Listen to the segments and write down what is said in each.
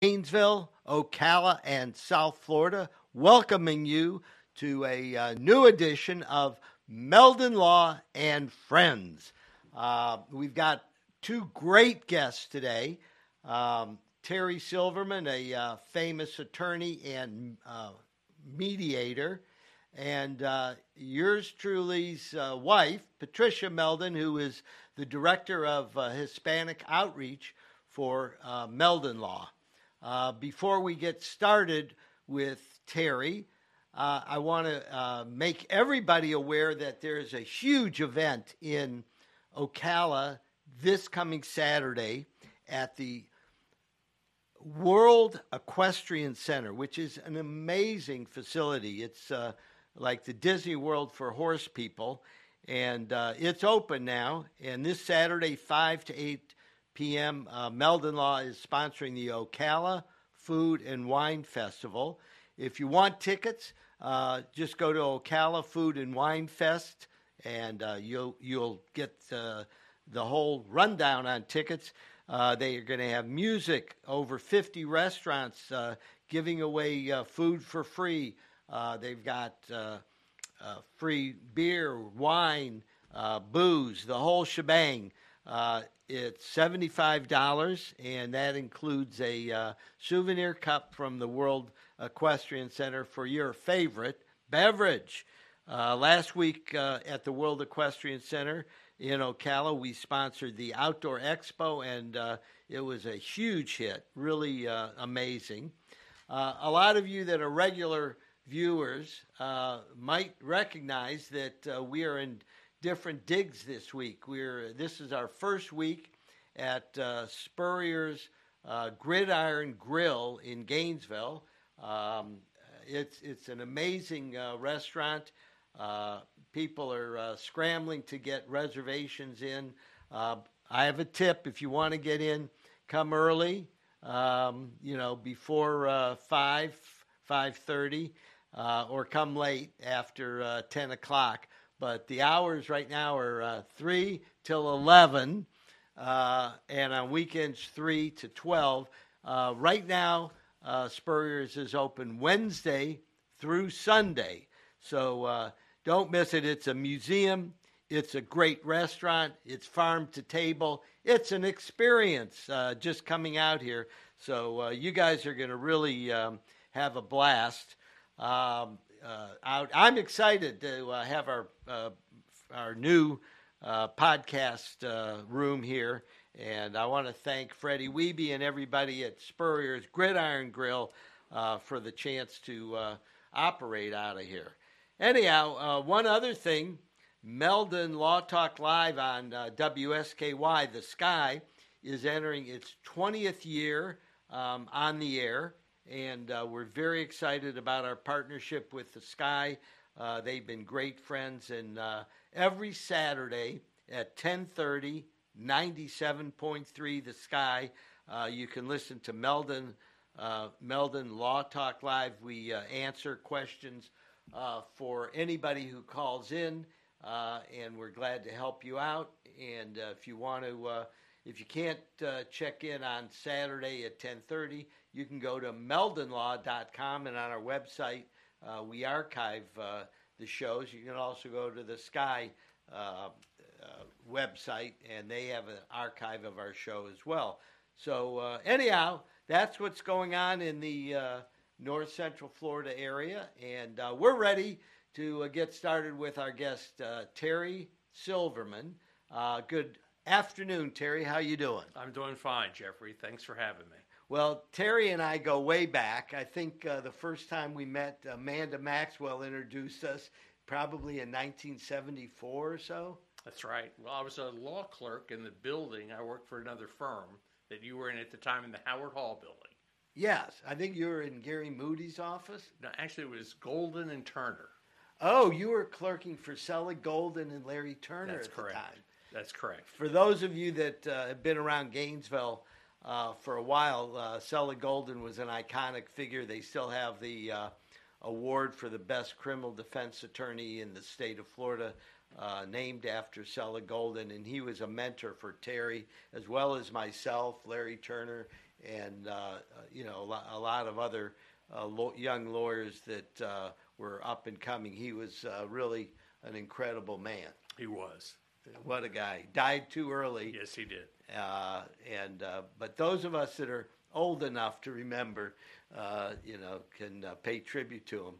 Gainesville, Ocala, and South Florida, welcoming you to a uh, new edition of Meldon Law and Friends. Uh, we've got two great guests today. Um, Terry Silverman, a uh, famous attorney and uh, mediator, and uh, yours truly's uh, wife, Patricia Meldon, who is the director of Hispanic outreach for Meldon Law. Uh, before we get started with Terry, uh, I want to uh, make everybody aware that there's a huge event in Ocala this coming Saturday at the World Equestrian Center, which is an amazing facility. It's uh, like the Disney World for horse people, and uh, it's open now. And this Saturday, 5 to 8 p.m., uh, Meldon Law is sponsoring the Ocala Food and Wine Festival. If you want tickets, uh, just go to Ocala Food and Wine Fest, and uh, you'll you'll get uh, the whole rundown on tickets. Uh, they are going to have music, over 50 restaurants uh, giving away uh, food for free. they've got free beer, wine, booze, the whole shebang. Uh, it's $75, and that includes a uh, souvenir cup from the World Equestrian Center for your favorite beverage. Uh, last week uh, at the World Equestrian Center in Ocala, we sponsored the Outdoor Expo, and uh, it was a huge hit, really uh, amazing. a lot of you that are regular viewers might recognize that we are in different digs this week. We're this is our first week at uh, Spurrier's uh, Gridiron Grill in Gainesville. Um, it's it's an amazing uh, restaurant. Uh, people are uh, scrambling to get reservations in. Uh, I have a tip if you want to get in, come early. Um, you know, before five five thirty, or come late after ten o'clock but the hours right now are uh, 3 till 11, uh, and on weekends 3 to 12. Uh, right now, uh, Spurrier's is open Wednesday through Sunday. So uh, don't miss it. It's a museum, it's a great restaurant, it's farm to table. It's an experience uh, just coming out here. So you guys are going to really um, have a blast. Um, out. I'm excited to uh, have our uh, our new uh, podcast uh, room here, and I want to thank Freddie Wiebe and everybody at Spurrier's Gridiron Grill uh, for the chance to operate out of here. Anyhow, one other thing. Meldon Law Talk Live on WSKY, The Sky, is entering its 20th year um, on the air and uh, we're very excited about our partnership with the Sky. Uh, they've been great friends, and uh, every Saturday at 10:30, 97.3 The Sky, uh, you can listen to Meldon uh, Meldon Law Talk Live. We uh, answer questions for anybody who calls in, and we're glad to help you out. And if you want to if you can't uh, check in on Saturday at 10:30, you can go to meldonlaw.com and on our website uh, we archive uh, the shows. You can also go to the Sky uh, uh, website and they have an archive of our show as well. So uh, anyhow, that's what's going on in the North Central Florida area, and we're ready to get started with our guest Terry Silverman. good afternoon, Terry. How you doing? I'm doing fine, Jeffrey. Thanks for having me. Well, Terry and I go way back. I think uh, the first time we met, Amanda Maxwell introduced us probably in 1974 or so. That's right. Well, I was a law clerk in the building. I worked for another firm that you were in at the time in the Howard Hall building. Yes, I think you were in Gary Moody's office. No, actually, it was Golden and Turner. Oh, you were clerking for Selig Golden and Larry Turner That's at correct. the time. That's correct. For those of you that uh, have been around Gainesville uh, for a while, uh, Selig Golden was an iconic figure. They still have the uh, award for the best criminal defense attorney in the state of Florida, uh, named after Selig Golden, and he was a mentor for Terry as well as myself, Larry Turner, and uh, uh, you know a lot, a lot of other uh, lo- young lawyers that uh, were up and coming. He was uh, really an incredible man. He was. What a guy! Died too early. Yes, he did. Uh, and uh, but those of us that are old enough to remember, uh, you know, can uh, pay tribute to him.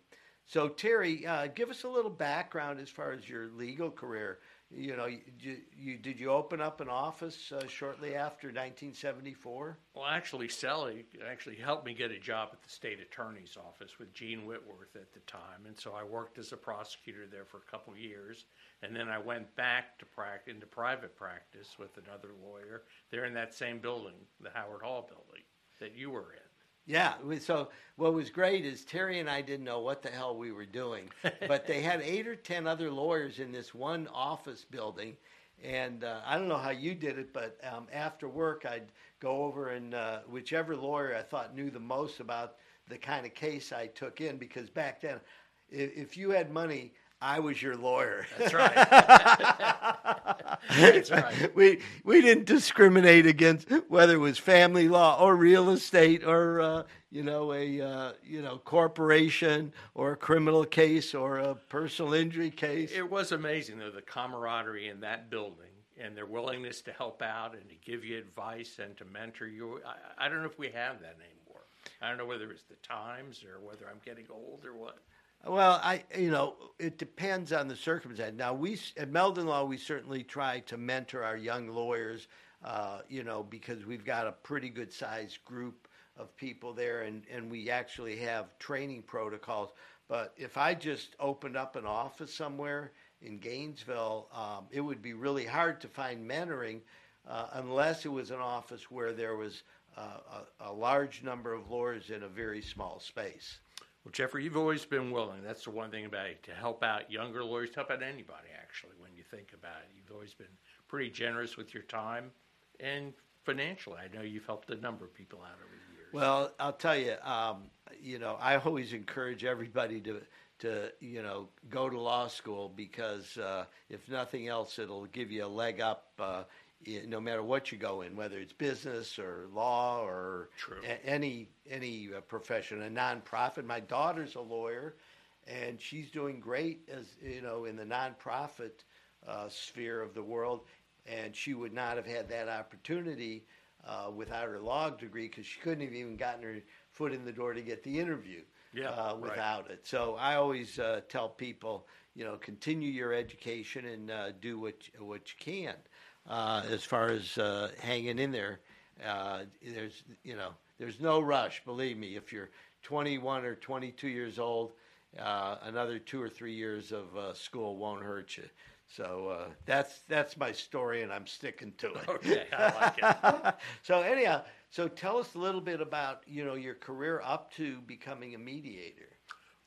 So Terry, uh, give us a little background as far as your legal career. You know, you, you, did you open up an office uh, shortly after 1974? Well, actually, Sally actually helped me get a job at the state attorney's office with Gene Whitworth at the time, and so I worked as a prosecutor there for a couple years, and then I went back to practice into private practice with another lawyer there in that same building, the Howard Hall building that you were in. Yeah. So what was great is Terry and I didn't know what the hell we were doing, but they had eight or ten other lawyers in this one office building. And uh, I don't know how you did it, but um, after work, I'd go over and uh, whichever lawyer I thought knew the most about the kind of case I took in, because back then, if, if you had money, I was your lawyer. That's right. That's right. we we didn't discriminate against whether it was family law or real estate or uh, you know a uh, you know corporation or a criminal case or a personal injury case. It was amazing, though, the camaraderie in that building and their willingness to help out and to give you advice and to mentor you. I, I don't know if we have that anymore. I don't know whether it's the times or whether I'm getting old or what. Well, I you know it depends on the circumstance. Now we at Meldon Law we certainly try to mentor our young lawyers, uh, you know, because we've got a pretty good sized group of people there, and and we actually have training protocols. But if I just opened up an office somewhere in Gainesville, um, it would be really hard to find mentoring uh, unless it was an office where there was uh, a, a large number of lawyers in a very small space. Well, Jeffrey, you've always been willing. That's the one thing about it, to help out younger lawyers, help out anybody, actually, when you think about it. You've always been pretty generous with your time and financially. I know you've helped a number of people out over the years. Well, I'll tell you, um, you know, I always encourage everybody to to you know go to law school because uh, if nothing else, it'll give you a leg up. Uh, no matter what you go in, whether it's business or law or True. a- any any uh, profession, a nonprofit. My daughter's a lawyer, and she's doing great as you know in the nonprofit uh, sphere of the world. And she would not have had that opportunity uh, without her law degree because she couldn't have even gotten her foot in the door to get the interview Yeah, uh, right. without it. So I always uh, tell people, you know, continue your education and uh, do what what you can. Uh, as far as uh, hanging in there, uh, there's you know there's no rush. Believe me, if you're 21 or 22 years old, uh, another two or three years of uh, school won't hurt you. So uh, that's that's my story, and I'm sticking to it. Okay, I like it. so anyhow, so tell us a little bit about you know your career up to becoming a mediator.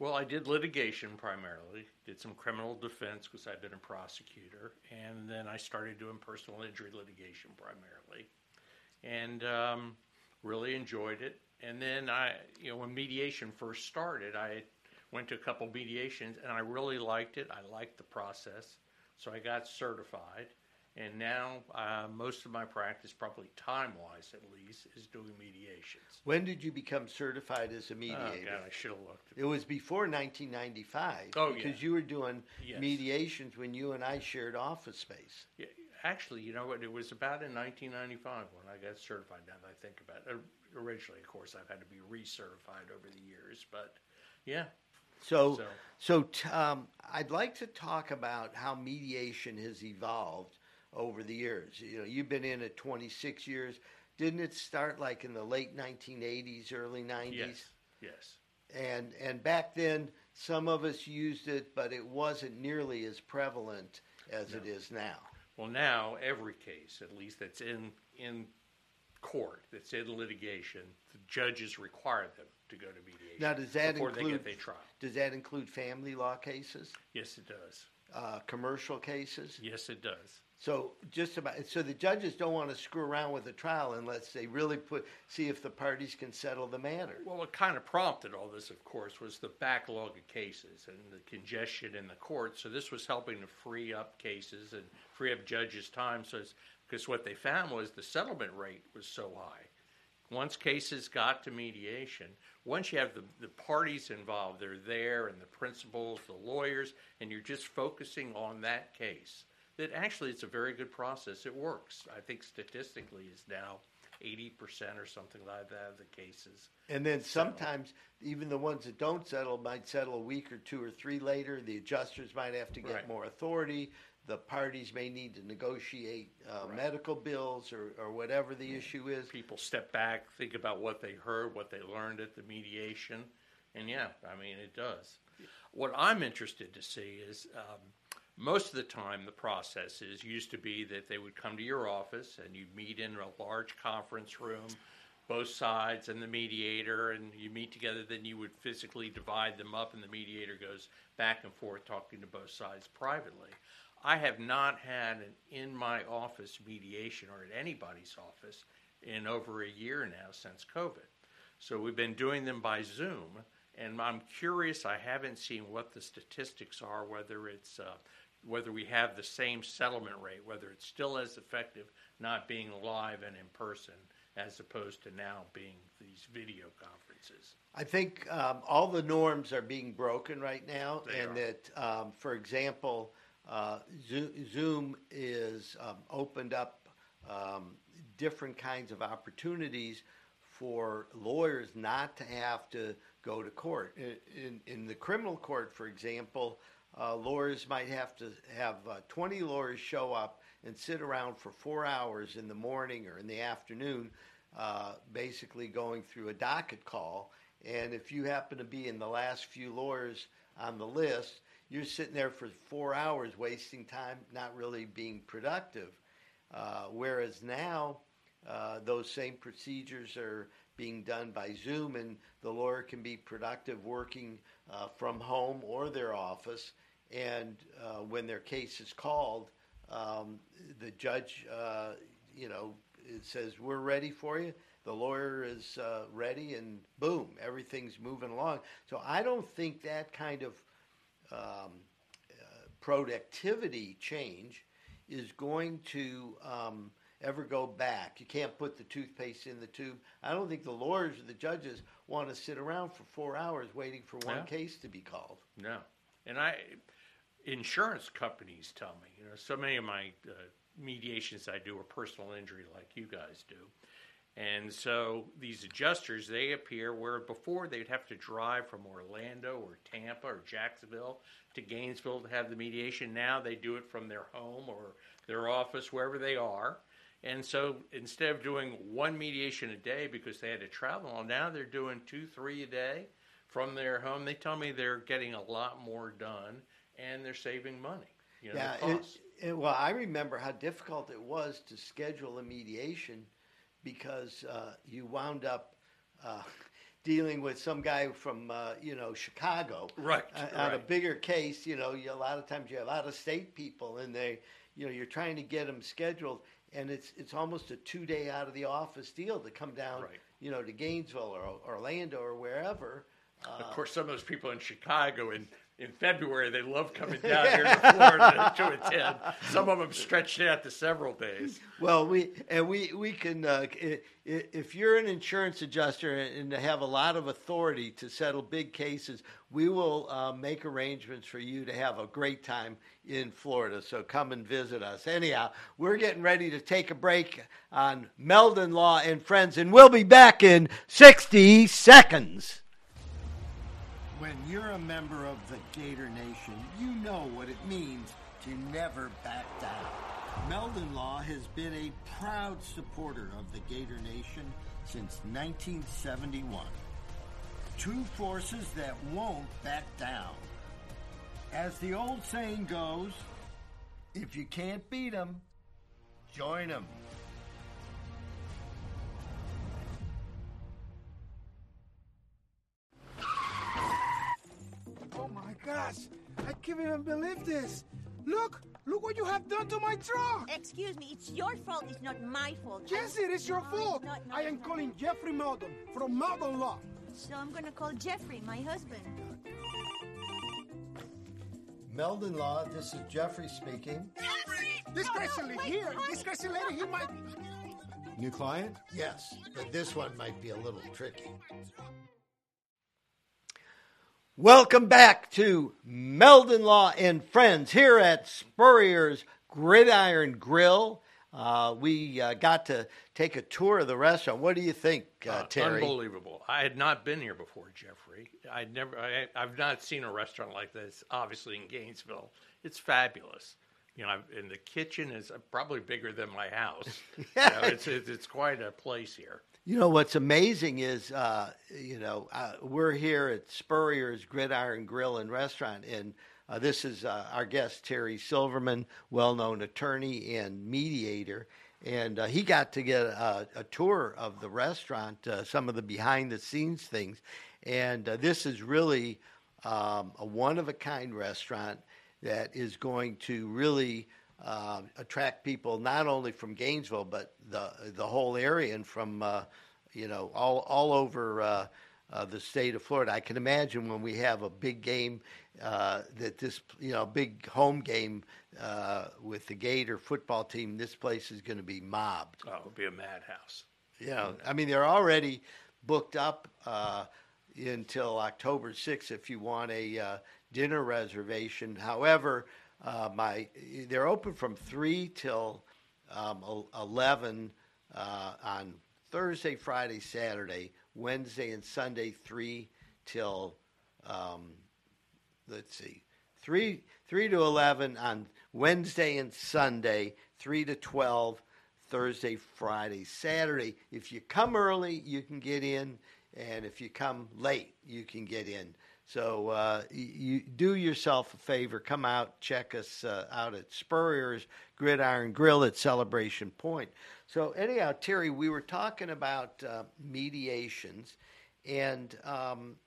Well, I did litigation primarily, did some criminal defense because I've been a prosecutor, and then I started doing personal injury litigation primarily, and um, really enjoyed it. And then I, you know, when mediation first started, I went to a couple mediations, and I really liked it. I liked the process, so I got certified. And now uh, most of my practice, probably time-wise at least, is doing mediations. When did you become certified as a Oh mediator? God, I should have looked. It was before 1995 Oh, because yeah. you were doing Yes. mediations when you and I shared office space. Yeah, actually, you know what? It was about in 1995 when I got certified. Now that I think about it, originally, of course, I've had to be recertified over the years, but yeah, So, So- so, t- um, I'd like to talk about how mediation has evolved over the years. You know, you've been in it 26 years. Didn't it start like in the late 1980s, early 90s? yes, yes, and and back then some of us used it but it wasn't nearly as prevalent as it is now Well, now every case, at least that's in in court, that's in litigation, the judges require them to go to mediation now does that before they get their trial. does that include family law cases Yes, it does. Uh, commercial cases Yes, it does. so just about so the judges don't want to screw around with the trial unless they really put see if the parties can settle the matter Well, what kind of prompted all this, of course, was the backlog of cases and the congestion in the courts. So this was helping to free up cases and free up judges' time. So, because what they found was the settlement rate was so high. Once cases got to mediation, once you have the, the parties involved, they're there and the principals, the lawyers, and you're just focusing on that case, that actually it's a very good process. It works. I think statistically is now 80% or something like that of the cases. And then sometimes even the ones that don't settle might settle a week or two or three later. The adjusters might have to get Right. more authority. The parties may need to negotiate uh, Right. medical bills or, or whatever the issue is. People step back, think about what they heard, what they learned at the mediation, and yeah, I mean, it does. What I'm interested to see is um, most of the time the process is used to be that they would come to your office and you'd meet in a large conference room, both sides and the mediator, and you meet together. Then you would physically divide them up, and the mediator goes back and forth talking to both sides privately. I have not had an in my office mediation or at anybody's office in over a year now since COVID. So we've been doing them by Zoom, and I'm curious. I haven't seen what the statistics are, whether it's uh, whether we have the same settlement rate, whether it's still as effective not being live and in person as opposed to now being these video conferences. I think um, all the norms are being broken right now, They and are. that, um, for example, uh, Zoom is um, opened up um, different kinds of opportunities for lawyers not to have to go to court. In, in, the criminal court, for example, uh, lawyers might have to have uh, 20 lawyers show up and sit around for four hours in the morning or in the afternoon, uh, basically going through a docket call. And if you happen to be in the last few lawyers on the list, you're sitting there for four hours wasting time, not really being productive. Uh, whereas now, uh, those same procedures are being done by Zoom, and the lawyer can be productive working uh, from home or their office. And uh, when their case is called, um, the judge, uh, you know, says we're ready for you. The lawyer is uh, ready, and boom, everything's moving along. So I don't think that kind of um, uh, productivity change is going to um, ever go back. You can't put the toothpaste in the tube. I don't think the lawyers or the judges want to sit around for four hours waiting for one Yeah. case to be called. No, and I, insurance companies tell me, you know, so many of my uh, mediations I do are personal injury, like you guys do, and so these adjusters they appear where before they'd have to drive from Orlando or Tampa or Jacksonville to Gainesville to have the mediation. Now they do it from their home or their office, wherever they are. And so instead of doing one mediation a day because they had to travel, now they're doing two, three a day from their home. They tell me they're getting a lot more done and they're saving money. You know, yeah, it, it, well, I remember how difficult it was to schedule a mediation because uh, you wound up uh, dealing with some guy from uh, you know Chicago, Right, uh, On a bigger case, you know, you, a lot of times you have out of state people, and they, you know, you're trying to get them scheduled, and it's it's almost a two day out of the office deal to come down, Right. you know, to Gainesville or Orlando or wherever. Uh, of course, some of those people in Chicago in, in February, they love coming down here to Florida to attend. Some of them stretched out to several days. Well, we and we we can uh, if you're an insurance adjuster and have a lot of authority to settle big cases, we will uh, make arrangements for you to have a great time in Florida. So come and visit us. Anyhow, we're getting ready to take a break on Meldon Law and Friends, and we'll be back in 60 seconds. When you're a member of the Gator Nation, you know what it means to never back down. Meldon Law has been a proud supporter of the Gator Nation since 1971. Two forces that won't back down. As the old saying goes, if you can't beat 'em, join 'em. Oh my gosh! I can't even believe this! Look! Look what you have done to my truck! Excuse me, it's your fault. It's not my fault. Yes, it is your No, it's fault! not- no, I it's am not. calling Jeffrey Meldon from Meldon Law. So I'm gonna call Jeffrey, my husband. Meldon Law, this is Jeffrey speaking. Jeffrey! This crazy no, lady here, honey, this crazy lady, he might. New client? Yes, but this one might be a little tricky. Welcome back to Meldon Law and Friends here at Spurrier's Gridiron Grill. Uh, we uh, got to take a tour of the restaurant. What do you think, uh, Uh, Terry? Unbelievable. I had not been here before, Jeffrey. I'd never. I, I've not seen a restaurant like this. Obviously in Gainesville, it's fabulous. You know, and the kitchen is probably bigger than my house. You know, it's, it's it's quite a place here. You know what's amazing is, uh, you know, uh, we're here at Spurrier's Gridiron Grill and Restaurant, and uh, this is uh, our guest Terry Silverman, well-known attorney and mediator, and uh, he got to get a, a tour of the restaurant, uh, some of the behind-the-scenes things, and uh, this is really um, a one-of-a-kind restaurant that is going to really uh, attract people not only from Gainesville but the the whole area and from uh, you know all all over uh, uh, the state of Florida. I can imagine when we have a big game uh, that this you know big home game uh, with the Gator football team, this place is going to be mobbed. Oh, it would be a madhouse. You know, I mean, they're already booked up uh, until October 6th if you want a uh, dinner reservation. However, uh, my they're open from three till um, 11 uh, on Thursday, Friday, Saturday, Wednesday, and Sunday three till um, let's see, three three to eleven on Wednesday and Sunday, three to twelve Thursday, Friday, Saturday. If you come early, you can get in, and if you come late, you can get in. So uh, you do yourself a favor, come out, check us uh, out at Spurrier's Gridiron Grill at Celebration Pointe. So anyhow, Terry, we were talking about uh, mediations, and um,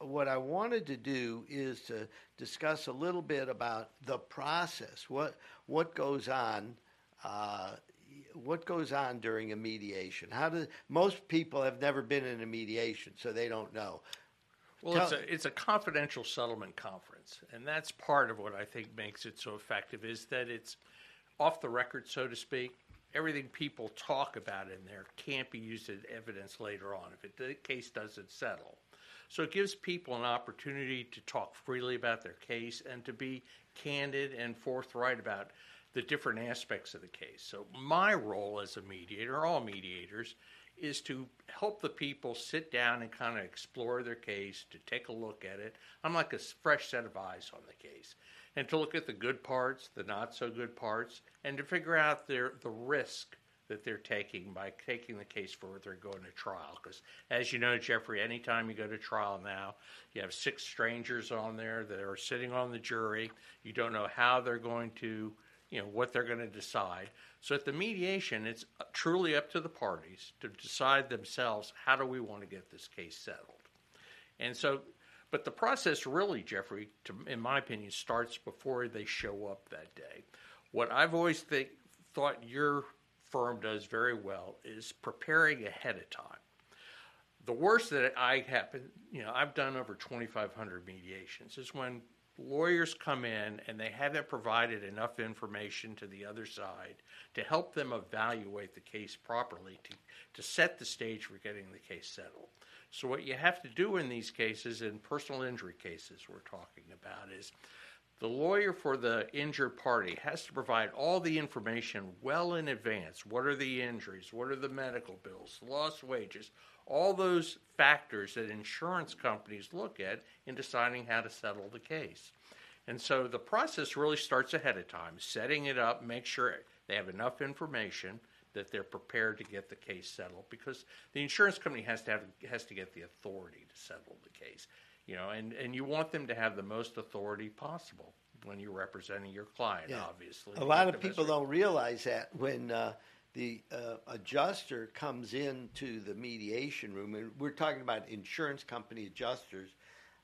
what I wanted to do is to discuss a little bit about the process. What what goes on? Uh, what goes on during a mediation? How do most people have never been in a mediation, so they don't know. Well, it's a it's a confidential settlement conference, and that's part of what I think makes it so effective is that it's off the record, so to speak. Everything people talk about in there can't be used as evidence later on if it, the case doesn't settle. So it gives people an opportunity to talk freely about their case and to be candid and forthright about the different aspects of the case. So my role as a mediator, all mediators, is to help the people sit down and kind of explore their case, to take a look at it. I'm like a fresh set of eyes on the case, and to look at the good parts, the not so good parts, and to figure out their the risk that they're taking by taking the case further and going to trial. Because as you know, Jeffrey, anytime you go to trial now, you have six strangers on there that are sitting on the jury. You don't know how they're going to you know what they're going to decide. So at the mediation, it's truly up to the parties to decide themselves how do we want to get this case settled. And so, but the process really, Jeffrey, to, in my opinion, starts before they show up that day. What I've always think, thought your firm does very well is preparing ahead of time the worst that I happen, you know, I've done over 2,500 mediations, is when lawyers come in and they haven't provided enough information to the other side to help them evaluate the case properly to, to set the stage for getting the case settled. So, what you have to do in these cases, in personal injury cases we're talking about, is the lawyer for the injured party has to provide all the information well in advance. What are the injuries? What are the medical bills? Lost wages? All those factors that insurance companies look at in deciding how to settle the case. And so the process really starts ahead of time, setting it up, make sure they have enough information that they're prepared to get the case settled because the insurance company has to have has to get the authority to settle the case you know and and you want them to have the most authority possible when you're representing your client Yeah. obviously A lot of people don't realize that when uh, the uh, adjuster comes into the mediation room, and we're talking about insurance company adjusters.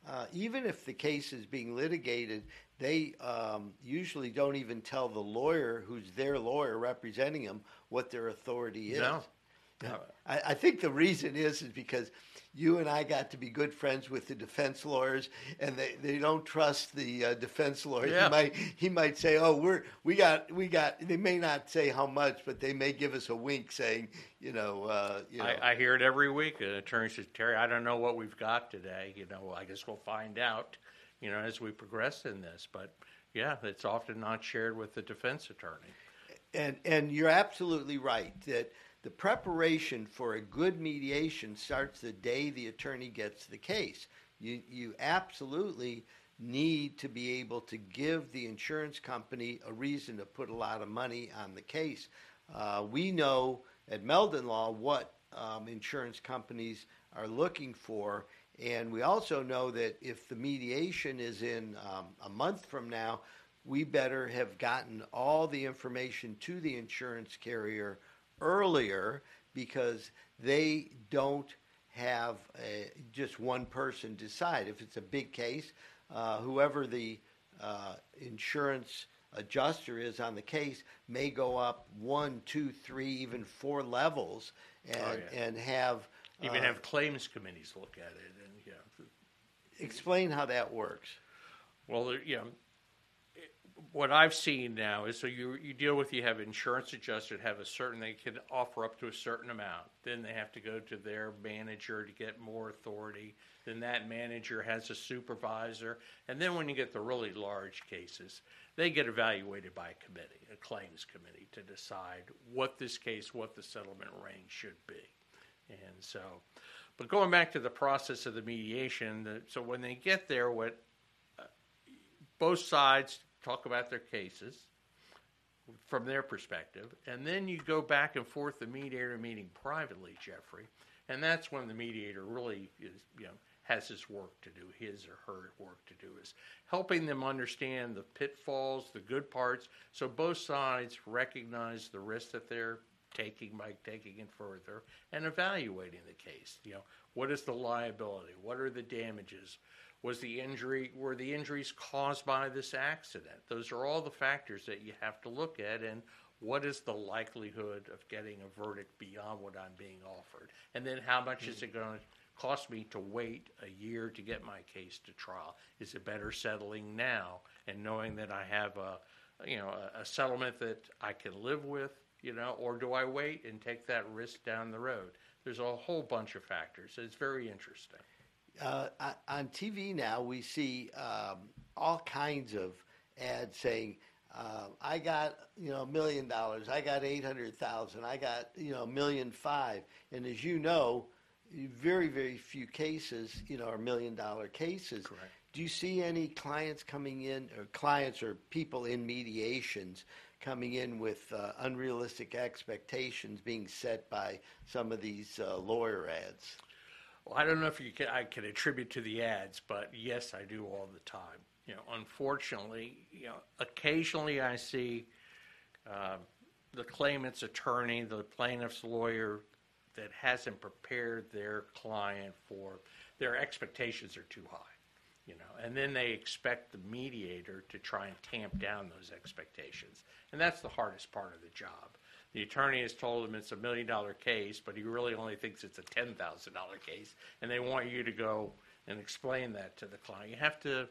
Uh, even if the case is being litigated, they um, usually don't even tell the lawyer who's their lawyer representing them what their authority is. No. No. I, I think the reason is is because you and I got to be good friends with the defense lawyers, and they, they don't trust the uh, defense lawyer. Yeah. He might he might say, "Oh, we're we got we got." They may not say how much, but they may give us a wink, saying, "You know, uh, you know." I, I hear it every week. An attorney says, Terry, I don't know what we've got today. You know, I guess we'll find out, you know, as we progress in this. But yeah, it's often not shared with the defense attorney. And and you're absolutely right that the preparation for a good mediation starts the day the attorney gets the case. You you absolutely need to be able to give the insurance company a reason to put a lot of money on the case. Uh, we know at Meldon Law what um, insurance companies are looking for, and we also know that if the mediation is in um, a month from now, we better have gotten all the information to the insurance carrier earlier because they don't have a, just one person decide. If it's a big case, uh, whoever the uh, insurance adjuster is on the case may go up one, two, three, even four levels and, Oh, yeah. and have. Even uh, have claims committees look at it. And, know, Explain how that works. Well, there- you know, it- what I've seen now is so you you deal with you have insurance adjuster have a certain they can offer up to a certain amount. Then they have to go to their manager to get more authority. Then that manager has a supervisor, and then when you get the really large cases, they get evaluated by a committee, a claims committee, to decide what this case, what the settlement range should be. And so, but going back to the process of the mediation, the, so when they get there, what uh, both sides talk about their cases from their perspective, and then you go back and forth the mediator meeting privately, Jeffrey, and that's when the mediator really is, you know, has his work to do, his or her work to do is helping them understand the pitfalls, the good parts, so both sides recognize the risk that they're taking by taking it further and evaluating the case. You know, what is the liability? What are the damages? Was the injury were the injuries caused by this accident? Those are all the factors that you have to look at and what is the likelihood of getting a verdict beyond what I'm being offered? And then how much is it going to cost me to wait a year to get my case to trial? Is it better settling now and knowing that I have a you know a, a settlement that I can live with, you know, or do I wait and take that risk down the road? There's a whole bunch of factors. It's very interesting. Uh, on- TV now, we see um, all kinds of ads saying, uh, "I got you know a million dollars, I got eight hundred thousand, I got you know a million five." And as you know, very very few cases you know are million dollar cases. Correct. Do you see any clients coming in, or clients or people in mediations coming in with uh, unrealistic expectations being set by some of these uh, lawyer ads? Well, I don't know if you can, I can attribute to the ads, but yes, I do all the time. You know, unfortunately, you know, occasionally I see uh, the claimant's attorney, the plaintiff's lawyer, that hasn't prepared their client for their expectations are too high. You know, and then they expect the mediator to try and tamp down those expectations, and that's the hardest part of the job. The attorney has told him it's a million dollar case, but he really only thinks it's a ten thousand dollar case, and they want you to go and explain that to the client. You have to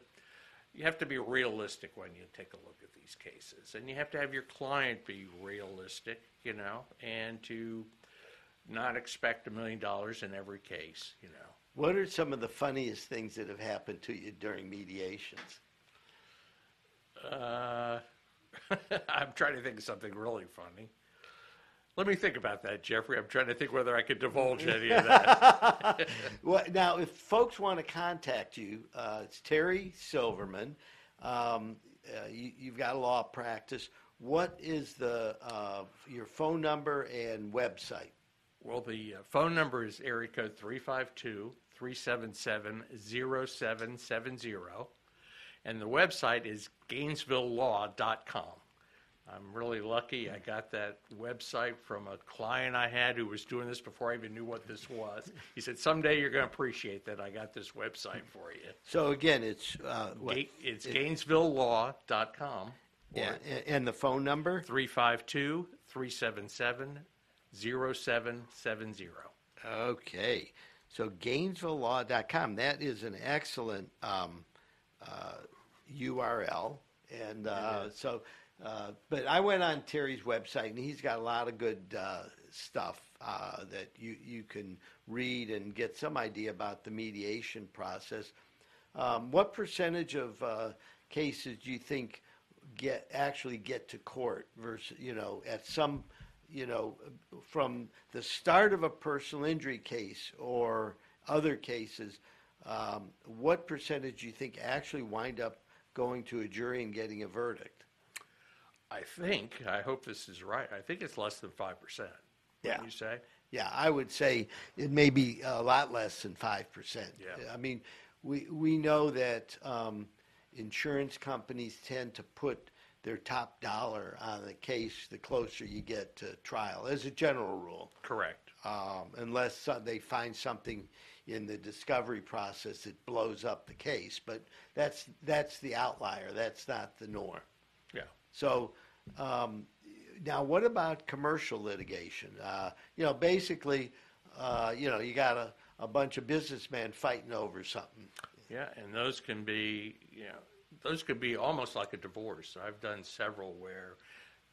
you have to be realistic when you take a look at these cases, and you have to have your client be realistic, you know, and to not expect a million dollars in every case, you know. What are some of the funniest things that have happened to you during mediations? Uh, I'm trying to think of something really funny. Let me think about that, Jeffrey. I'm trying to think whether I could divulge any of that. Well, now, if folks want to contact you, uh, it's Terry Silverman. Um, uh, you, you've got a law practice. What is the uh, your phone number and website? well, the uh, phone number is area code 352 377 0770, and the website is GainesvilleLaw.com. I'm really lucky. I got that website from a client I had who was doing this before I even knew what this was. He said, Someday you're going to appreciate that I got this website for you. So again, it's uh, what? Ga- It's GainesvilleLaw.com. yeah, and the phone number. 352 377 0770. Okay. So GainesvilleLaw.com. That is an excellent um, uh, URL. And uh, so, uh, but I went on Terry's website, and he's got a lot of good uh, stuff uh, that you you can read and get some idea about the mediation process. Um, what percentage of uh, cases do you think get actually get to court versus you know at some you know from the start of a personal injury case or other cases? Um, what percentage do you think actually wind up going to a jury and getting a verdict? I think, I hope this is right, I think it's less than 5%. Yeah. You say? Yeah, I would say it may be a lot less than five percent. Yeah. I mean, we we know that um, insurance companies tend to put their top dollar on the case the closer you get to trial, as a general rule, Correct. um, unless so- they find something in the discovery process that blows up the case. But that's that's the outlier. That's not the norm. So, um, now what about commercial litigation? Uh, you know, basically, uh, you know, you got a, a bunch of businessmen fighting over something. Yeah, and those can be, you know, those could be almost like a divorce. I've done several where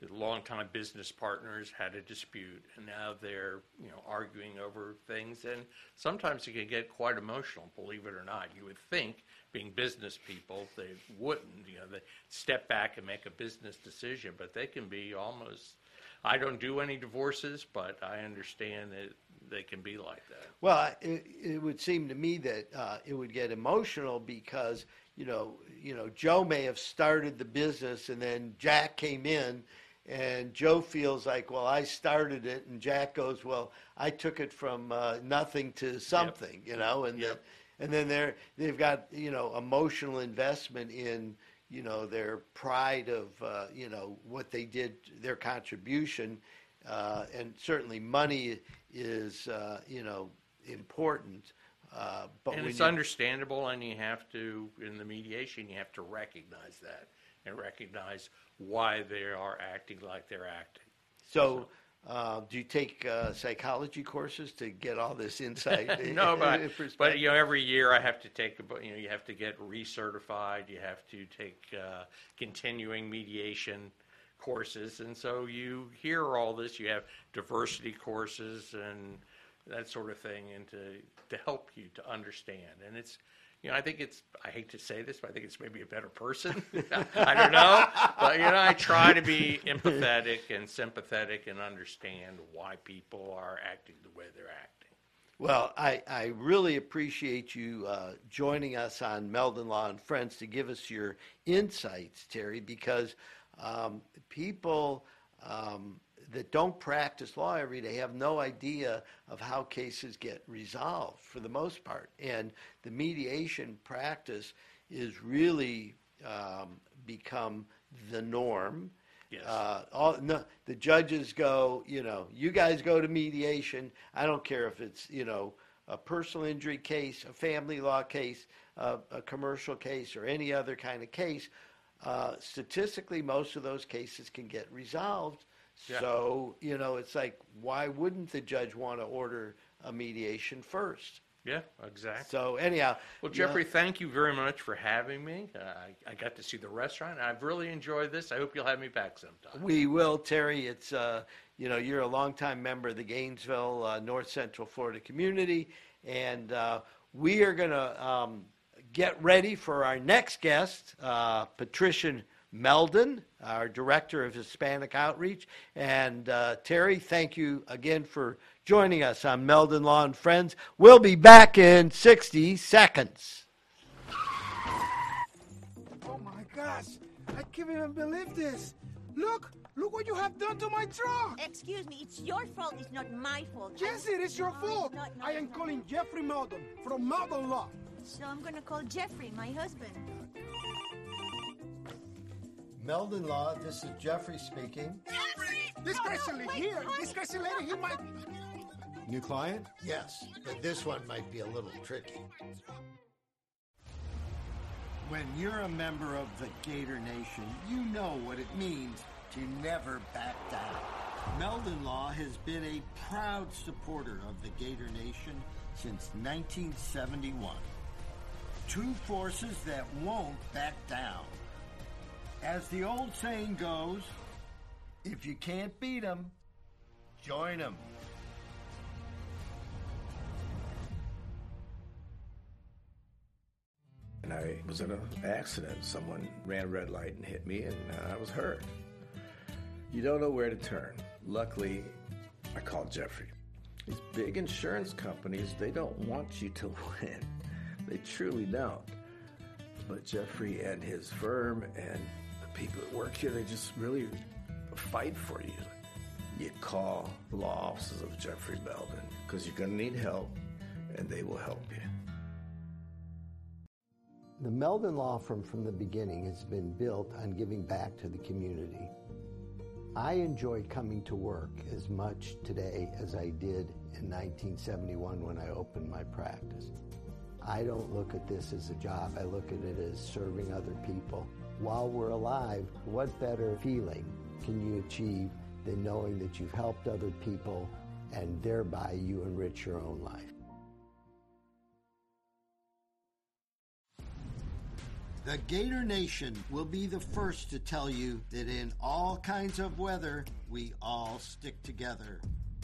the longtime business partners had a dispute, and now they're, you know, arguing over things, and sometimes it can get quite emotional. Believe it or not, you would think, being business people, they wouldn't. You know, they step back and make a business decision, but they can be almost. I don't do any divorces, but I understand that they can be like that. Well, it, it would seem to me that uh, it would get emotional because you know, you know, Joe may have started the business and then Jack came in, and Joe feels like, well, I started it, and Jack goes, well, I took it from uh, nothing to something, you know, and Yep. the, and then they're they've got you know emotional investment in you know their pride of uh, you know what they did, their contribution, uh, and certainly money is uh, you know important. Uh, but And it's you- understandable, and you have to, in the mediation, you have to recognize that and recognize why they are acting like they're acting. So, uh, do you take uh, psychology courses to get all this insight? no, but, but you know, every year I have to take, a you know, you have to get recertified, you have to take uh, continuing mediation courses, and so you hear all this. You have diversity courses and that sort of thing, and to to help you to understand. And it's, you know, I think it's. I hate to say this, but I think it's maybe a better person. I don't know, but you know, I try to be empathetic and sympathetic and understand why people are acting the way they're acting. Well, I, I really appreciate you uh, joining us on Meldon Law and Friends to give us your insights, Terry, because um, people um, that don't practice law every day have no idea of how cases get resolved for the most part. And the mediation practice is really um, become the norm. Yes. Uh, all, no, the judges go, you know, you guys go to mediation. I don't care if it's, you know, a personal injury case, a family law case, uh, a commercial case, or any other kind of case. Uh, statistically, most of those cases can get resolved. Yeah. So, you know, it's like, why wouldn't the judge want to order a mediation first? Yeah, exactly. So, anyhow. Well, yeah. Jeffrey, thank you very much for having me. Uh, I, I got to see the restaurant. I've really enjoyed this. I hope you'll have me back sometime. We will, Terry. It's uh, you know you're a longtime member of the Gainesville uh, North Central Florida community, and uh, we are going to um, get ready for our next guest, uh, Patricia Meldon, our director of Hispanic Outreach. And uh, Terry, thank you again for joining us on Meldon Law and Friends. We'll be back in 60 seconds. Oh my gosh, I can't even believe this. Look, look what you have done to my truck. Excuse me, it's your fault. It's not my fault. Yes, it is your No, fault. not, no, I am not. calling Jeffrey Meldon from Meldon Law. So I'm gonna call Jeffrey, my husband. Meldon Law, this is Jeffrey speaking. Jeffrey! This No, no, crazy lady here, honey. this crazy lady, he might. New client? Yes, but this one might be a little tricky. When you're a member of the Gator Nation, you know what it means to never back down. Meldon Law has been a proud supporter of the Gator Nation since 1971. Two forces that won't back down. As the old saying goes, if you can't beat 'em, join 'em. And I was in an accident. Someone ran a red light and hit me, and uh, I was hurt. You don't know where to turn. Luckily, I called Jeffrey. These big insurance companies, they don't want you to win. They truly don't. But Jeffrey and his firm and people that work here, they just really fight for you. You call the law offices of Jeffrey Meldon because you're going to need help, and they will help you. The Meldon Law Firm from the beginning has been built on giving back to the community. I enjoy coming to work as much today as I did in 1971 when I opened my practice. I don't look at this as a job, I look at it as serving other people. While we're alive, what better feeling can you achieve than knowing that you've helped other people and thereby you enrich your own life? The Gator Nation will be the first to tell you that in all kinds of weather, we all stick together.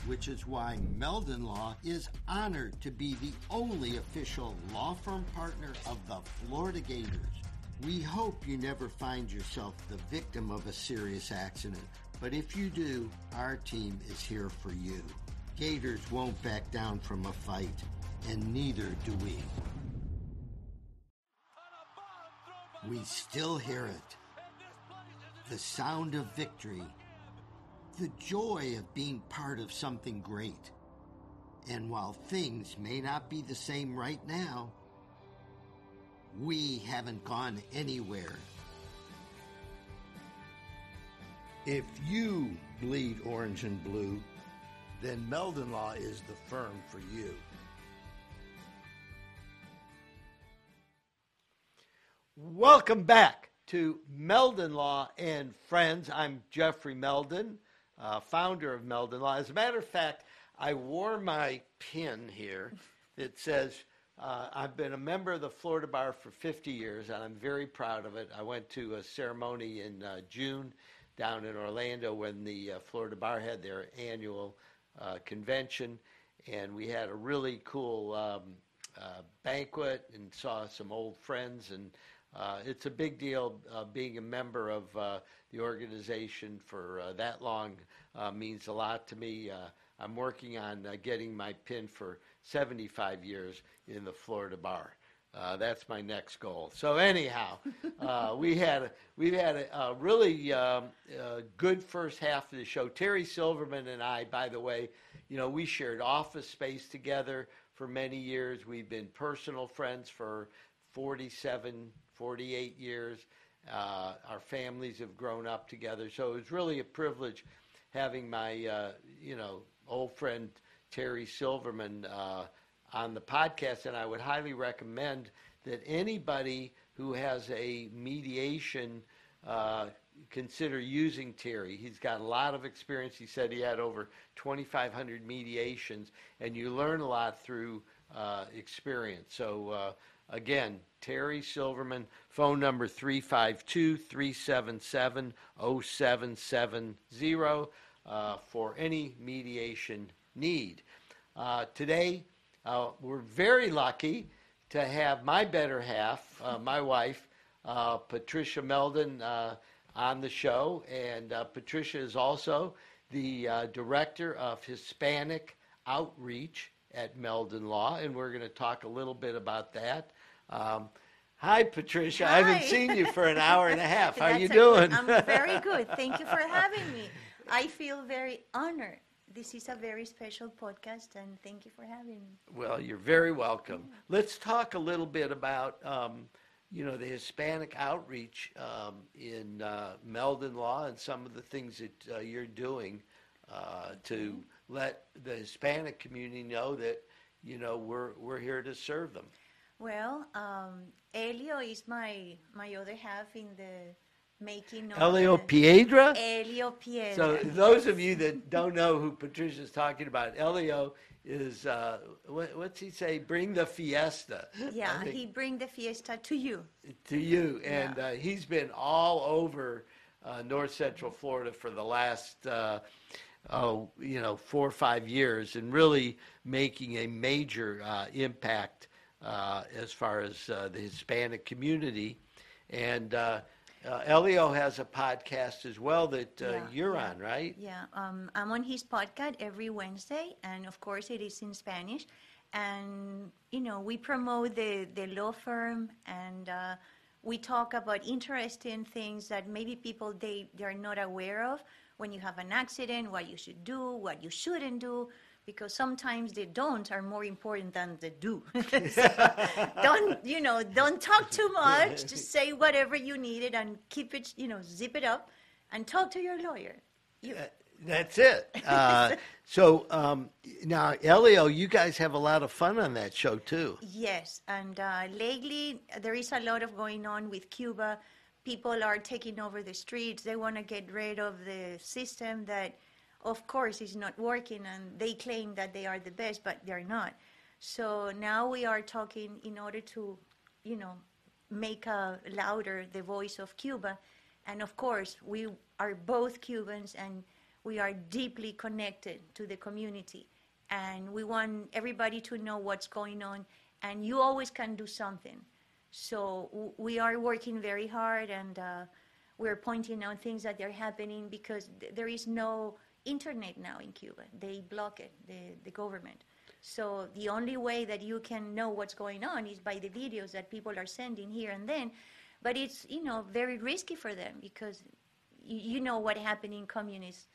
Which is why Meldon Law is honored to be the only official law firm partner of the Florida Gators. We hope you never find yourself the victim of a serious accident, but if you do, our team is here for you. Gators won't back down from a fight, and neither do we. We still hear it. The sound of victory. The joy of being part of something great. And while things may not be the same right now, we haven't gone anywhere. If you bleed orange and blue, then Meldon Law is the firm for you. Welcome back to Meldon Law and Friends. I'm Jeffrey Meldon, uh, founder of Meldon Law. As a matter of fact, I wore my pin here that says uh, I've been a member of the Florida Bar for 50 years, and I'm very proud of it. I went to a ceremony in uh, June down in Orlando when the uh, Florida Bar had their annual uh, convention, and we had a really cool um, uh, banquet and saw some old friends and uh, it's a big deal uh, being a member of uh, the organization for uh, that long uh, means a lot to me. Uh, I'm working on uh, getting my pin for 75 years in the Florida bar. Uh, that's my next goal. So anyhow, uh, we had a, we've had a, a really um, uh, good first half of the show. Terry Silverman and I, by the way, you know, we shared office space together for many years. We've been personal friends for 47, 48 years. Uh, our families have grown up together, so it was really a privilege having my, uh, you know, old friend Terry Silverman uh, on the podcast, and I would highly recommend that anybody who has a mediation uh, consider using Terry. He's got a lot of experience. He said he had over 2,500 mediations, and you learn a lot through uh, experience. So uh, Again, Terry Silverman, phone number 352 377 0770 uh, for any mediation need. Uh, today, uh, we're very lucky to have my better half, uh, my wife, uh, Patricia Meldon, uh, on the show. And Patricia is also the director of Hispanic Outreach at Meldon Law, and we're going to talk a little bit about that. Um, hi, Patricia. Hi. I haven't seen you for an hour and a half. How are you doing? good- I'm very good. Thank you for having me. I feel very honored. This is a very special podcast, and thank you for having me. Well, you're very welcome. Let's talk a little bit about, um, you know, the Hispanic outreach um, in uh, Meldon Law and some of the things that uh, you're doing uh, to let the Hispanic community know that, you know, we're we're here to serve them. Well, um, Elio is my my other half in the making of Elio the- Piedra. Elio Piedra. So those of you that don't know who Patricia's talking about, Elio is uh, what, what's he say? Bring the fiesta. Yeah, he bring the fiesta to you. to you, and uh, he's been all over uh, North Central Florida for the last. Uh, oh, you know, four or five years, and really making a major uh, impact as far as uh, the Hispanic community. And uh, uh, Elio has a podcast as well that uh, Yeah, you're yeah. on, right? Yeah, um, I'm on his podcast every Wednesday, and of course it is in Spanish. And you know, we promote the the law firm, and uh, we talk about interesting things that maybe people they they are not aware of. When you have an accident, what you should do, what you shouldn't do, because sometimes the don't are more important than the do. So, don't you know? Don't talk too much. Just say whatever you needed and keep it. You know, zip it up, and talk to your lawyer. You, That's it. Uh, so um, now, Elio, you guys have a lot of fun on that show too. Yes, and uh, lately there is a lot of going on with Cuba. People are taking over the streets. They want to get rid of the system that, of course, is not working, and they claim that they are the best, but they're not. So now we are talking in order to, you know, make louder the voice of Cuba. And of course, we are both Cubans and we are deeply connected to the community. And we want everybody to know what's going on. And you always can do something. So we are working very hard and uh, we're pointing out things that are happening because th- there is no internet now in Cuba. They block it, the, the government. So the only way that you can know what's going on is by the videos that people are sending here and then. But it's, you know, very risky for them because you, you know what happened in communist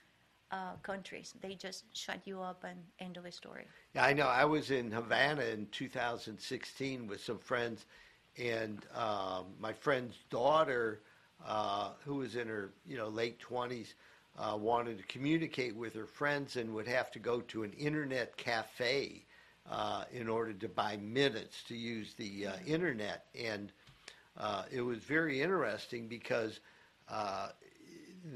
uh, countries. They just shut you up and end of the story. Yeah, I know. I was in Havana in 2016 with some friends, and um, my friend's daughter, uh, who was in her you know late 20s, uh, wanted to communicate with her friends and would have to go to an internet cafe uh, in order to buy minutes to use the uh, internet, and uh, it was very interesting because uh,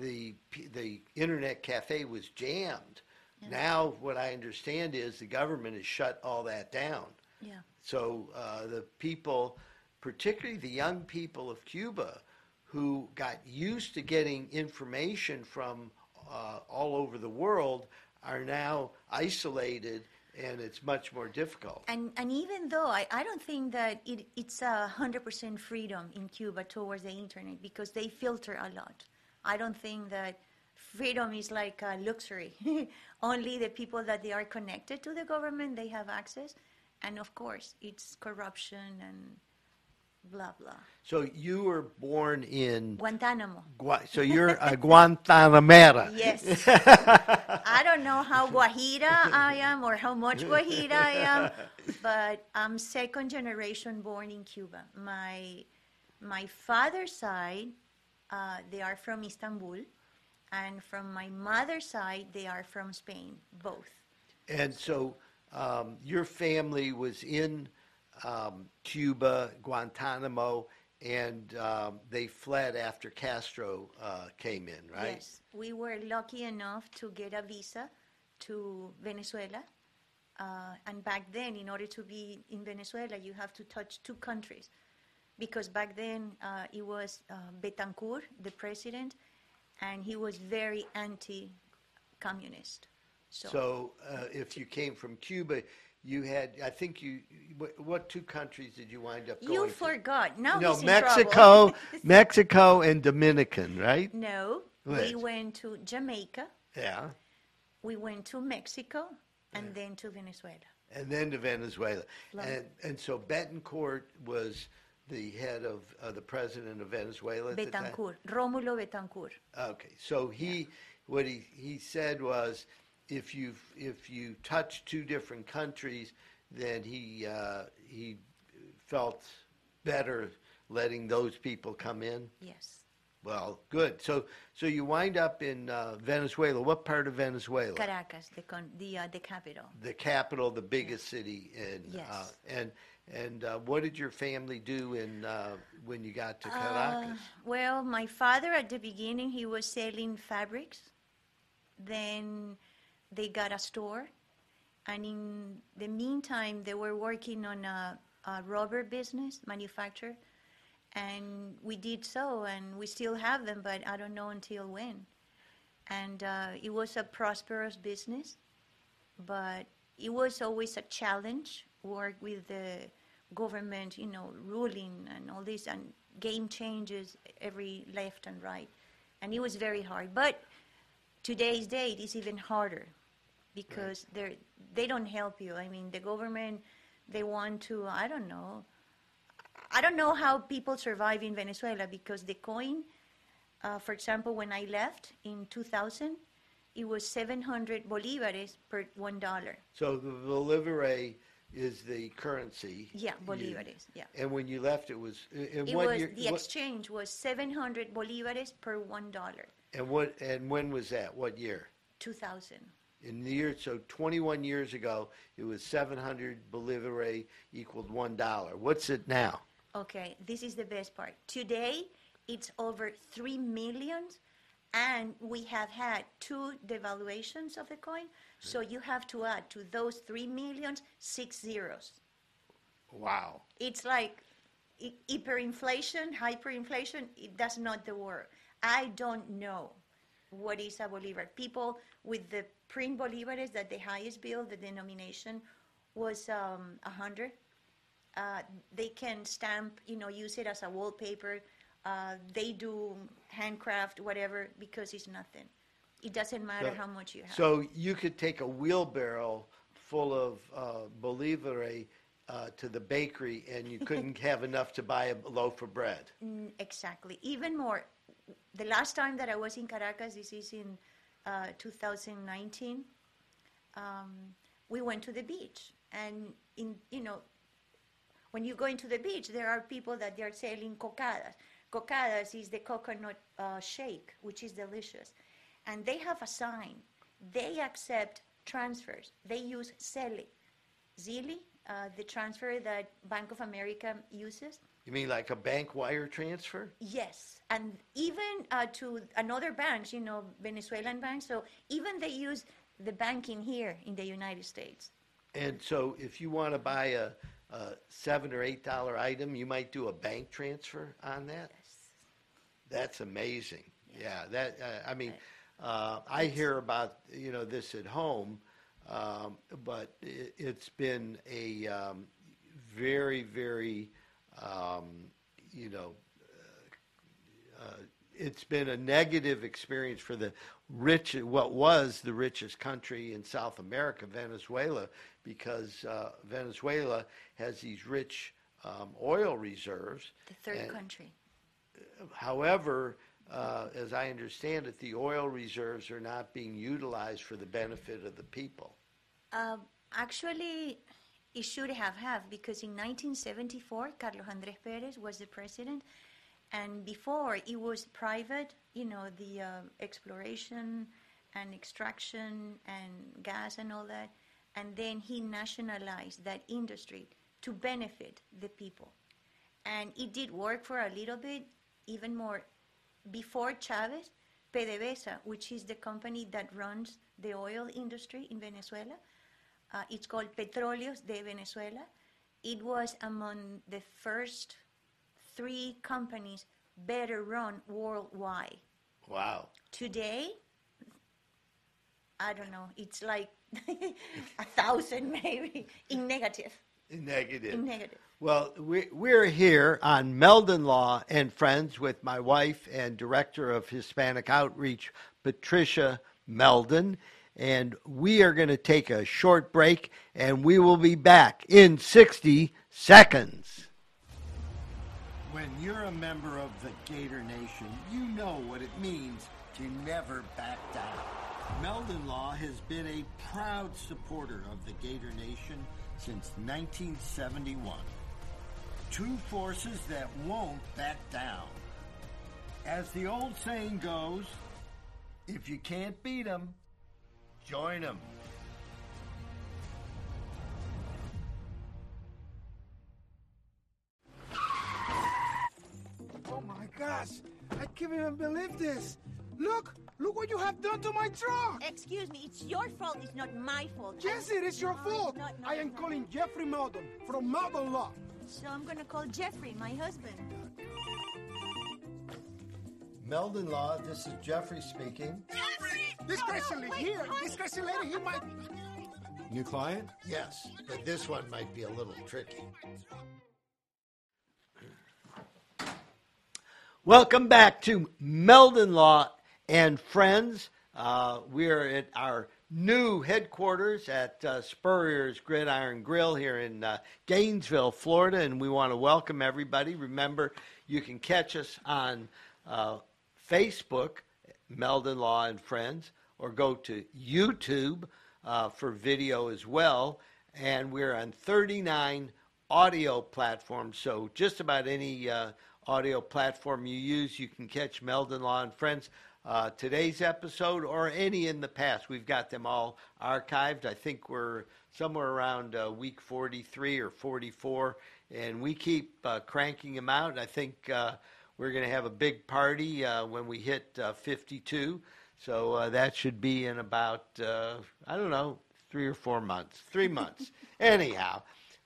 the the internet cafe was jammed. Now, what I understand is the government has shut all that down. Yeah. So uh, the people, particularly the young people of Cuba, who got used to getting information from uh, all over the world, are now isolated, and it's much more difficult. And, and even though I, I don't think that it, it's a 100% freedom in Cuba towards the internet because they filter a lot. I don't think that freedom is like a luxury. Only the people that they are connected to the government, they have access. And of course, it's corruption and blah, blah. So you were born in. Guantanamo. Gua- so you're a Guantanamera. Yes. I don't know how Guajira I am or how much Guajira I am, but I'm second generation born in Cuba. My my father's side, uh, they are from Istanbul, and from my mother's side, they are from Spain, both. And so um, your family was in um, Cuba, Guantanamo, and um, they fled after Castro uh, came in, right? Yes, we were lucky enough to get a visa to Venezuela. Uh, and back then, in order to be in Venezuela, you have to touch two countries. Because back then, uh, it was uh, Betancourt, the president, and he was very anti communist. So, So uh, if you came from Cuba, you had, I think you, what, what two countries did you wind up going you to? forgot. Now no, he's Mexico. Mexico, and Dominican, right? no, we went to Jamaica, Yeah, we went to Mexico, and then to Venezuela. and then to Venezuela, and and so Betancourt was the head of uh, the president of Venezuela. at the time? Betancourt, Rómulo Betancourt. Okay, so he, what he, he said was, if you if you touch two different countries, then he uh, he felt better letting those people come in. Yes. Well, good. So so you wind up in uh, Venezuela. What part of Venezuela? Caracas, the con- the uh, the capital. The capital, the biggest city in. Uh, Yes. and and uh, what did your family do in uh, when you got to Uh, Caracas? well, my father at the beginning he was selling fabrics. Then they got a store, And in the meantime, they were working on a, a rubber business manufacturer. And we did so, and we still have them, but I don't know until when. And uh, it was a prosperous business, but it was always a challenge work with the government, you know, ruling and all this, and game changes every left and right. And it was very hard. But today's date is even harder because they're, they don't help you. I mean, the government, they want to, I don't know. I don't know how people survive in Venezuela because the coin, uh, for example, when I left in 2000, it was 700 bolivares per one dollar. So the bolivare is the currency. Yeah, bolivares. Yeah. And when you left, it was in It was year? the what- exchange was 700 bolivares per one dollar. and what? And when was that? What year? 2000. In the year, so 21 years ago, it was 700 bolivare equaled one dollar. What's it now? Okay, this is the best part. Today, it's over 3 million, and we have had two devaluations of the coin. So you have to add to those 3 millions six zeros. Wow. It's like hyperinflation, hyperinflation, it, that's not the word. I don't know what is a bolivar. People with the print bolivares that the highest bill, the denomination was um, 100. Uh, they can stamp, you know, use it as a wallpaper. Uh, they do handcraft, whatever, because it's nothing. It doesn't matter So- how much you have. So you could take a wheelbarrow full of uh, bolivare uh, to the bakery, and you couldn't have enough to buy a loaf of bread. Mm, Exactly. Even more, the last time that I was in Caracas, this is in uh, 2019, um, we went to the beach. And, in, you know, when you go into the beach, there are people that they are selling cocadas. Cocadas is the coconut uh, shake, which is delicious. And they have a sign. They accept transfers. They use Zelle. Zelle, uh, the transfer that Bank of America uses. You mean like a bank wire transfer? Yes, and even uh, to another banks, you know, Venezuelan banks. So even they use the banking here in the United States. And so if you want to buy a, a seven or eight dollar item, you might do a bank transfer on that. Yes, That's amazing. Yeah, that uh, I mean, uh, I hear about you know this at home, um, but it, it's been a um, very very um, you know uh, it's been a negative experience for the rich, what was the richest country in South America, Venezuela, because uh, Venezuela has these rich um, oil reserves. The third And- country. However, uh, as I understand it, the oil reserves are not being utilized for the benefit of the people. Uh, actually, it should have have because in 1974, Carlos Andrés Pérez was the president, and before it was private. You know, the uh, exploration and extraction and gas and all that, and then he nationalized that industry to benefit the people, and it did work for a little bit, even more before Chavez. PDVSA, which is the company that runs the oil industry in Venezuela, uh, it's called Petróleos de Venezuela. It was among the first three companies better run worldwide. Wow. Today, I don't know, it's like a thousand maybe in negative. Negative. In negative. Well, we- we're here on Meldon Law and Friends with my wife and Director of Hispanic Outreach, Patricia Meldon. And we are going to take a short break and we will be back in 60 seconds. When you're a member of the Gator Nation, you know what it means to never back down. Meldon Law has been a proud supporter of the Gator Nation since 1971. Two forces that won't back down. As the old saying goes, if you can't beat 'em, join 'em. Oh my gosh, I can't even believe this. Look, look what you have done to my truck! Excuse me, it's your fault. It's not my fault. Yes, it is your No, fault! it's not- no, I am it's not. calling Jeffrey Meldon from Meldon Law. So I'm gonna call Jeffrey, my husband. Meldon Law, this is Jeffrey speaking. This crazy lady here, this crazy lady, he might. New client? Yes, but this one might be a little tricky. Welcome back to Meldon Law and Friends. Uh, we're at our new headquarters at uh, Spurrier's Gridiron Grill here in uh, Gainesville, Florida, and we want to welcome everybody. Remember, you can catch us on uh, Facebook, Meldon Law and Friends, or go to YouTube uh, for video as well. And we're on 39 audio platforms, so just about any uh, audio platform you use, you can catch Meldon Law and Friends. Uh, today's episode or any in the past, we've got them all archived. I think we're somewhere around uh, week 43 or 44, and we keep uh, cranking them out. I think uh, we're going to have a big party uh, when we hit uh, 52. So uh, that should be in about, uh, I don't know, three or four months. Three months. Anyhow,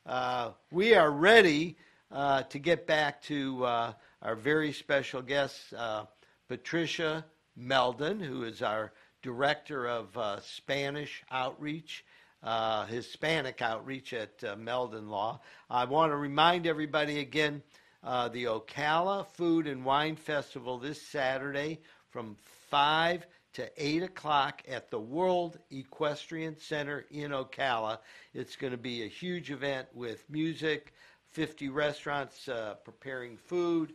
uh, we are ready uh, to get back to uh, our very special guest, uh, Patricia Meldon, who is our Director of uh, Spanish Outreach, uh, Hispanic Outreach at uh, Meldon Law. I want to remind everybody again uh, the Ocala Food and Wine Festival this Saturday from 5 to 8 o'clock at the World Equestrian Center in Ocala. It's going to be a huge event with music, 50 restaurants uh, preparing food.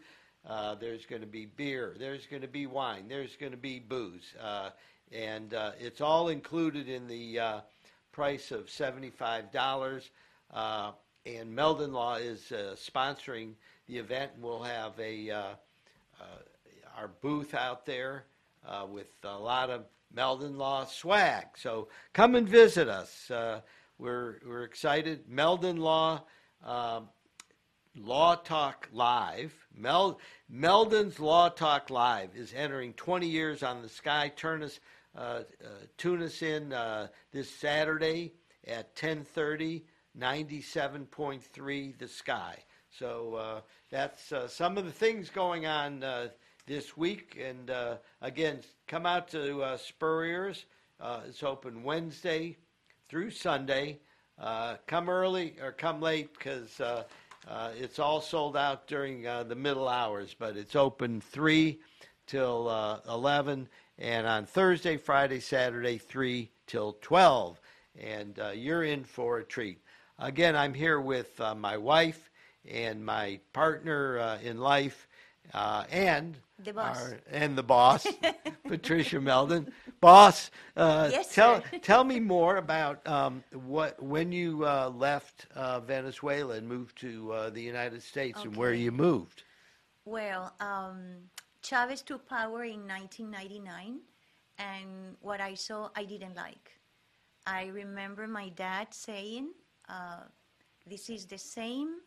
Uh, there's going to be beer. There's going to be wine. There's going to be booze. Uh, and uh, it's all included in the uh, price of $75. Uh, and Meldon Law is sponsoring the event. We'll have a uh, uh, our booth out there uh, with a lot of Meldon Law swag. So come and visit us. Uh, we're we're excited. Meldon Law. Um, Law Talk Live. Mel, Meldon's Law Talk Live is entering 20 years on the sky. Turn us, uh, uh, tune us in uh, this Saturday at 10:30, 97.3 The Sky. So uh, that's uh, some of the things going on uh, this week. And uh, again, come out to uh, Spurrier's. Uh, it's open Wednesday through Sunday. Come early or come late because it's all sold out during the middle hours, but it's open 3 till uh, 11, and on Thursday, Friday, Saturday, 3 till 12. And you're in for a treat. Again, I'm here with my wife and my partner uh, in life, uh, and The boss. our- and the boss, Patricia Meldon. Boss, uh, Yes, tell sir. tell me more about um, what when you uh, left uh, Venezuela and moved to uh, the United States and where you moved. Well, um, Chavez took power in 1999, and what I saw, I didn't like. I remember my dad saying, uh, "This is the same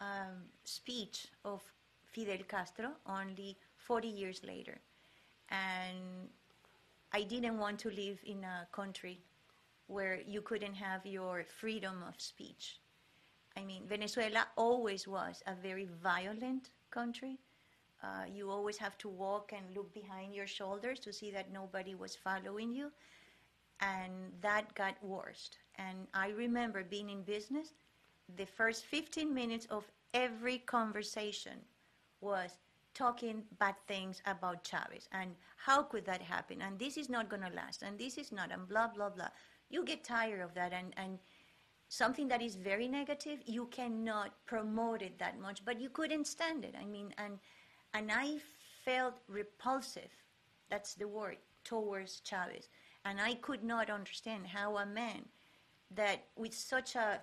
um, speech of Fidel Castro, only 40 years later," and I didn't want to live in a country where you couldn't have your freedom of speech. I mean, Venezuela always was a very violent country. Uh, you always have to walk and look behind your shoulders to see that nobody was following you. And that got worse. And I remember being in business, the first 15 minutes of every conversation was talking bad things about Chavez and how could that happen? And this is not going to last and this is not and blah blah blah. You get tired of that and and something that is very negative you cannot promote it that much but you couldn't stand it. I mean and and i felt repulsive that's the word towards chavez. And i could not understand how a man that with such a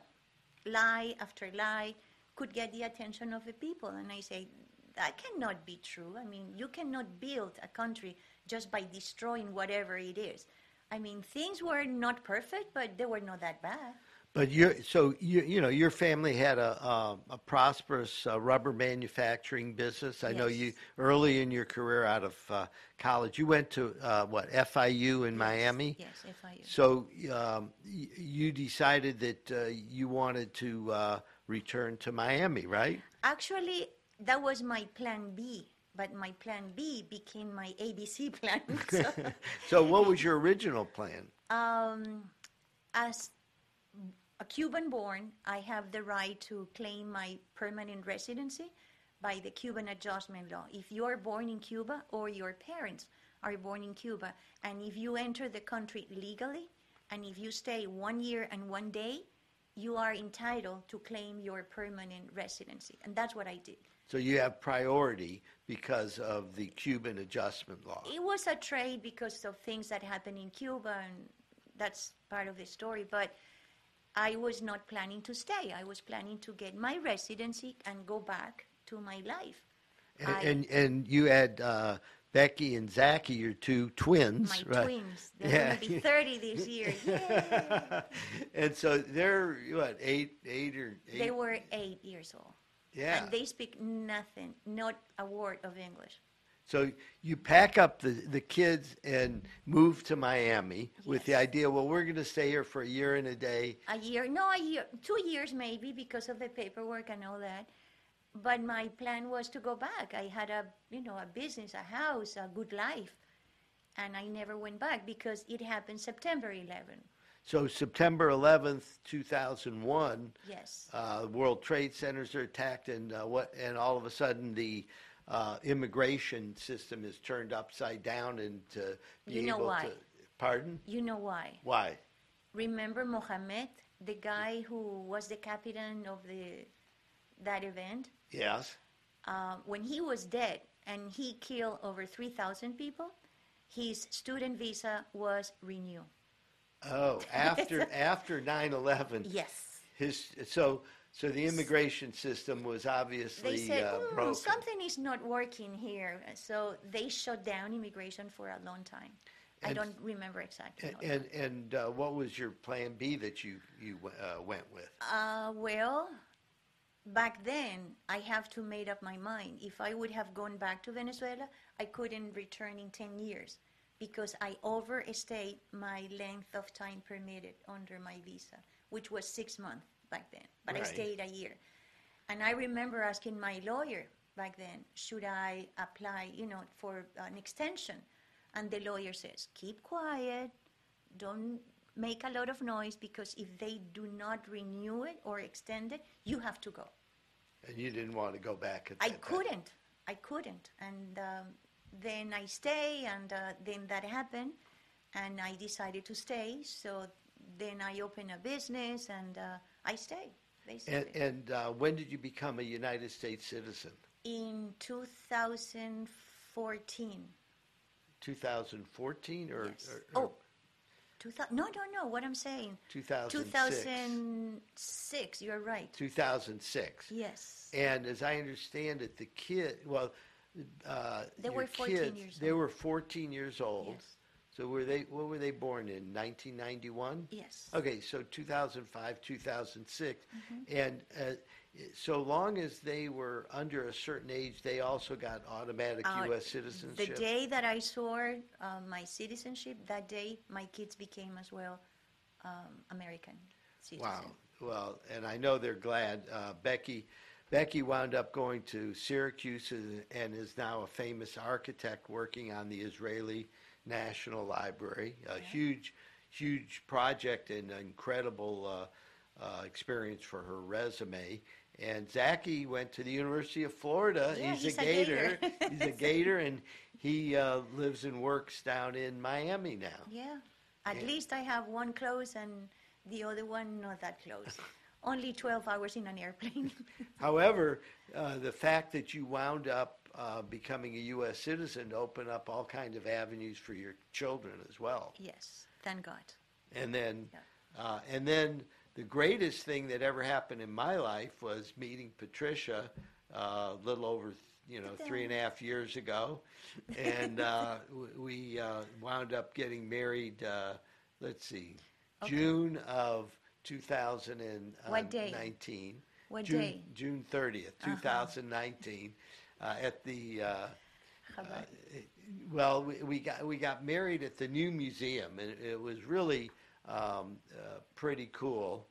lie after lie could get the attention of the people. And i say that cannot be true. I mean you cannot build a country just by destroying whatever it is. I mean things were not perfect but they were not that bad But you so you you know your family had a a, a prosperous uh, rubber manufacturing business. I know you early in your career out of uh, college. You went to uh, what FIU in Miami. Yes, FIU. So um, y- you decided that uh, you wanted to uh, return to Miami, right? Actually, that was my plan B, but my plan B became my ABC plan. So, So what was your original plan? um, as a Cuban born, I have the right to claim my permanent residency by the Cuban Adjustment Law. If you are born in Cuba or your parents are born in Cuba, and if you enter the country legally, and if you stay one year and one day, you are entitled to claim your permanent residency. And that's what I did. So you have priority because of the Cuban adjustment law. It was a trade because of things that happened in Cuba, and that's part of the story. But I was not planning to stay. I was planning to get my residency and go back to my life. And I- and, and you had uh, Becky and Zachy, your two twins, My right? twins. They're Yeah. going to be 30 this year. And so they're what eight, eight or eight? They were eight years old. yeah. And they speak nothing, not a word of English. So you pack up the the kids and move to Miami with the idea. Well, we're going to stay here for a year and a day. A year, no, a year, two years maybe because of the paperwork and all that. But my plan was to go back. I had a, you know, a business, a house, a good life, and I never went back because it happened September 11. So September 11th, 2001. Yes. uh, World Trade Centers are attacked, and uh, what? And all of a sudden, the uh, immigration system is turned upside down, and to be You know able why. to. Pardon? You know why? Why? Remember Mohammed, the guy who was the captain of the that event? Yes. uh, when he was dead and he killed over 3,000 people, his student visa was renewed. Oh, after after 9/11. Yes. His so so the immigration system was obviously They said, uh, "Hmm, broken. something is not working here. So they shut down immigration for a long time. I don't remember exactly. And and, and uh, what was your plan B that you you uh, went with? Uh, well, back then, I have to made up my mind. If I would have gone back to Venezuela, I couldn't return in 10 years because I overstayed my length of time permitted under my visa, which was six months back then. But I stayed a year. And I remember asking my lawyer back then, should I apply, you know, for an extension? And the lawyer says, keep quiet, don't make a lot of noise because if they do not renew it or extend it, you have to go. And you didn't want to go back at I couldn't. I couldn't. And um, then I stay, and uh, then that happened, and I decided to stay. So then I opened a business, and uh, I stayed, basically. And, and uh, when did you become a United States citizen? In 2014. 2014 or, Yes. or, or oh, 2000, no, no, no. What I'm saying, 2006? 2006. You're right. 2006. Yes. And as I understand it, the kid, well, uh, They were 14 kids, years They old. were 14 years old. Yes. So were they? What were they born in? 1991. Yes. Okay, so 2005, 2006, Mm-hmm. and uh, so long as they were under a certain age, they also got automatic Uh, U.S. The citizenship. day that I saw uh, my citizenship, that day my kids became as well um, American citizens. Wow. Well, and I know they're glad. Uh, Becky, Becky wound up going to Syracuse and- and is now a famous architect working on the Israeli National Library. A huge, huge project and incredible uh, uh, experience for her resume. And Zachy went to the University of Florida. Yeah, he's, he's a a Gator. Gator. he's a Gator, and he uh, lives and works down in Miami now. Yeah. At Yeah. least I have one close and the other one not that close. Only 12 hours in an airplane. However, uh, the fact that you wound up uh, becoming a U.S. citizen to open up all kinds of avenues for your children as well. yes, thank God. And then, Yeah. uh, and then the greatest thing that ever happened in my life was meeting Patricia uh, a little over, you know, three and a half years ago, and uh, we uh, wound up getting married. Uh, let's see, June of 2019. What day? 2019. What June, day? June 30th, 2019, uh, at the. Uh, Chabad. well, we, we got we got married at the new museum, and it was really um, uh, pretty cool.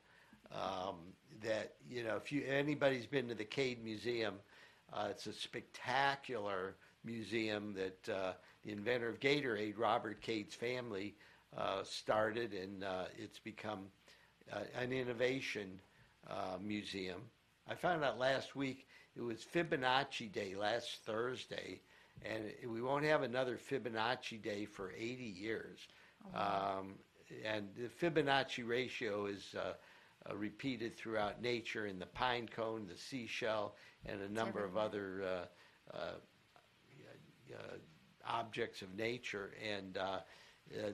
Um, that you know, if you anybody's been to the Cade Museum, uh, it's a spectacular museum that uh, the inventor of Gatorade, Robert Cade's family, uh, started, and uh, it's become uh, an innovation uh, museum. I found out last week it was Fibonacci Day last Thursday, and we won't have another Fibonacci Day for 80 years. Um, and the Fibonacci ratio is uh, uh, repeated throughout nature in the pine cone, the seashell, and a number of other uh, uh, uh, objects of nature. And uh, uh,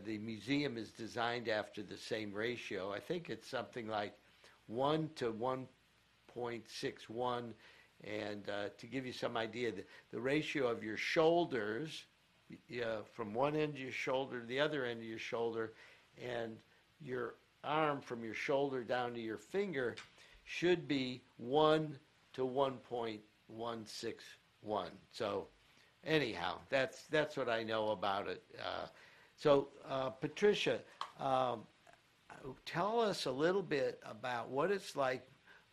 the museum is designed after the same ratio. I think it's something like 1 to 1.61. And uh, to give you some idea, the, the ratio of your shoulders, uh, from one end of your shoulder to the other end of your shoulder, and your arm from your shoulder down to your finger should be 1 to 1.161. So, anyhow, that's that's what I know about it. Uh, so, uh, Patricia, um, tell us a little bit about what it's like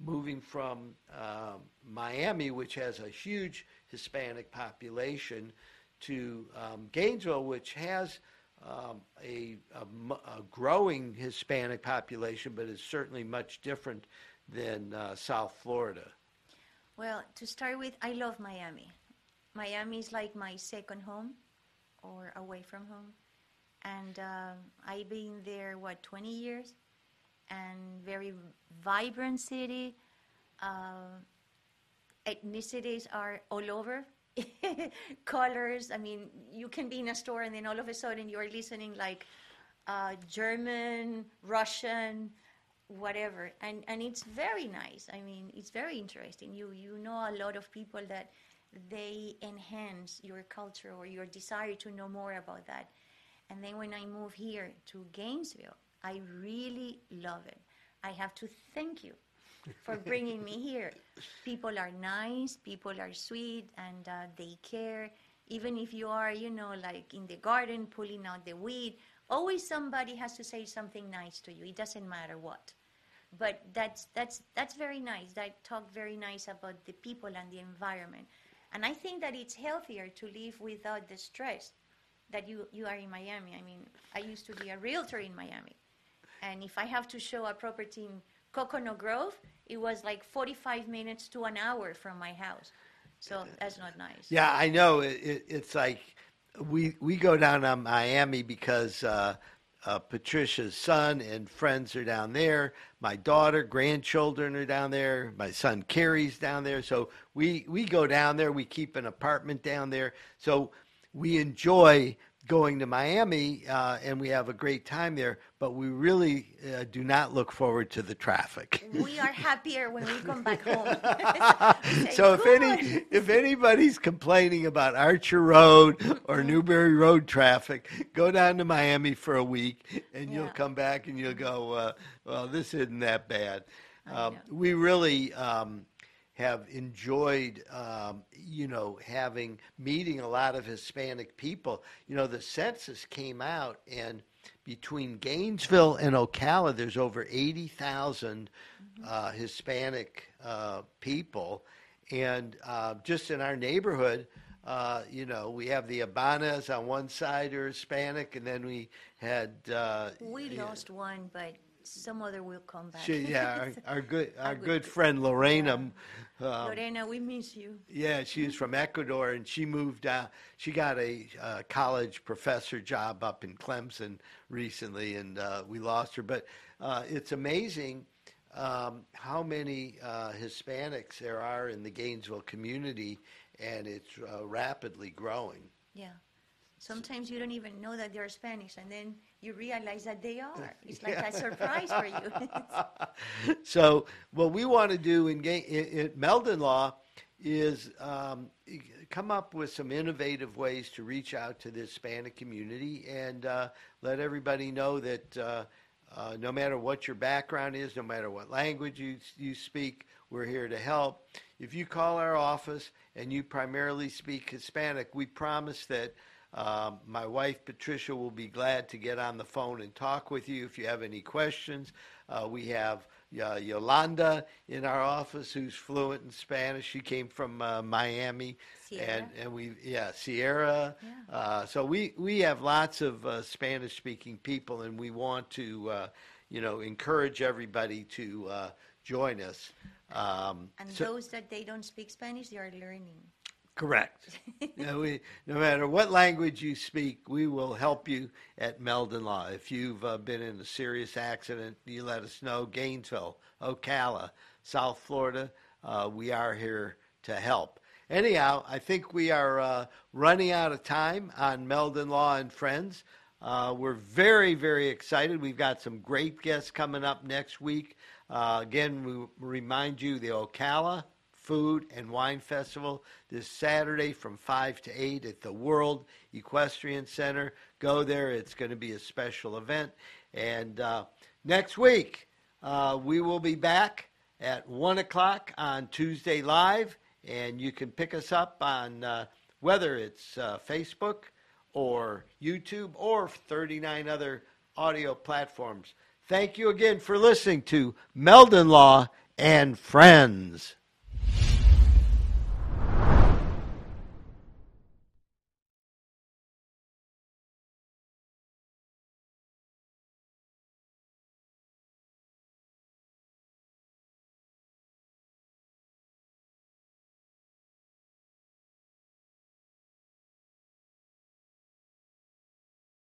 moving from um, Miami, which has a huge Hispanic population, to um, Gainesville, which has um, a, a a growing Hispanic population, but is certainly much different than uh, South Florida. Well, to start with, I love Miami. Miami is like my second home or away from home. And um, I've been there, what, 20 years? And very vibrant city. Uh, ethnicities are all over. Colors. I mean, you can be in a store and then all of a sudden you're listening like uh, German, Russian, whatever and and it's very nice i mean it's very interesting you you know a lot of people that they enhance your culture or your desire to know more about that and then when i moved here to gainesville i really love it. I have to thank you for bringing me here. People are nice people are sweet and uh, they care. Even if you are you know like in the garden pulling out the weed always somebody has to say something nice to you. It doesn't matter what. But that's that's that's very nice. That talk very nice about the people and the environment, and I think that it's healthier to live without the stress that you you are in Miami. I mean, I used to be a realtor in Miami, and if I have to show a property in Coconut Grove, it was like 45 minutes to an hour from my house. So that's not nice. Yeah, I know. It, it, it's like we we go down to Miami because uh, uh, Patricia's son and friends are down there. My daughter, grandchildren are down there. My son Carrie's down there. So we we go down there. We keep an apartment down there. So we enjoy going to Miami uh, and we have a great time there. But we really uh, do not look forward to the traffic. We are happier when we come back home. Say, So if "Good." any if anybody's complaining about Archer Road or Newberry Road traffic, go down to Miami for a week, and you'll come back and you'll go, uh, well, this isn't that bad. Um, we really um, have enjoyed, um, you know, having meeting a lot of Hispanic people. You know, the census came out, and between Gainesville and Ocala, there's over eighty uh, Hispanic uh, people, and uh, just in our neighborhood. Uh, you know, we have the Abanas on one side are Hispanic, and then we had uh, We lost one, but some other will come back. she, yeah, our, our good our good friend Lorena. um, Lorena, we miss you. yeah, she is from Ecuador, and she moved out. She got a uh, college professor job up in Clemson recently, and uh, we lost her. But uh, it's amazing um, how many uh, Hispanics there are in the Gainesville community, and it's uh, rapidly growing. Yeah. Sometimes you don't even know that they're Spanish, and then you realize that they are. It's like a surprise for you. so what we want to do in, in, in Meldon Law is um, come up with some innovative ways to reach out to the Hispanic community and uh, let everybody know that uh, uh, no matter what your background is, no matter what language you, you speak, we're here to help. If you call our office and you primarily speak Hispanic, we promise that um, my wife Patricia will be glad to get on the phone and talk with you if you have any questions. Uh, we have uh, Yolanda in our office who's fluent in Spanish. She came from uh, Miami, Sierra. and and we yeah Sierra. Yeah. Uh, so we we have lots of uh, Spanish speaking people, and we want to uh, you know encourage everybody to uh, join us. Um, And so- those that they don't speak Spanish, they are learning. Correct. no, we, no matter what language you speak, we will help you at Meldon Law. If you've uh, been in a serious accident, you let us know. Gainesville, Ocala, South Florida, uh, we are here to help. Anyhow, I think we are uh, running out of time on Meldon Law and Friends. Uh, we're very, very excited. We've got some great guests coming up next week. Uh, again, we remind you the Ocala Food and Wine Festival this Saturday from 5 to 8 at the World Equestrian Center. Go there. It's going to be a special event. And uh, next week, uh, we will be back at 1 o'clock on Tuesday Live. And you can pick us up on uh, whether it's uh, Facebook or YouTube or 39 other audio platforms. Thank you again for listening to Meldon Law and Friends.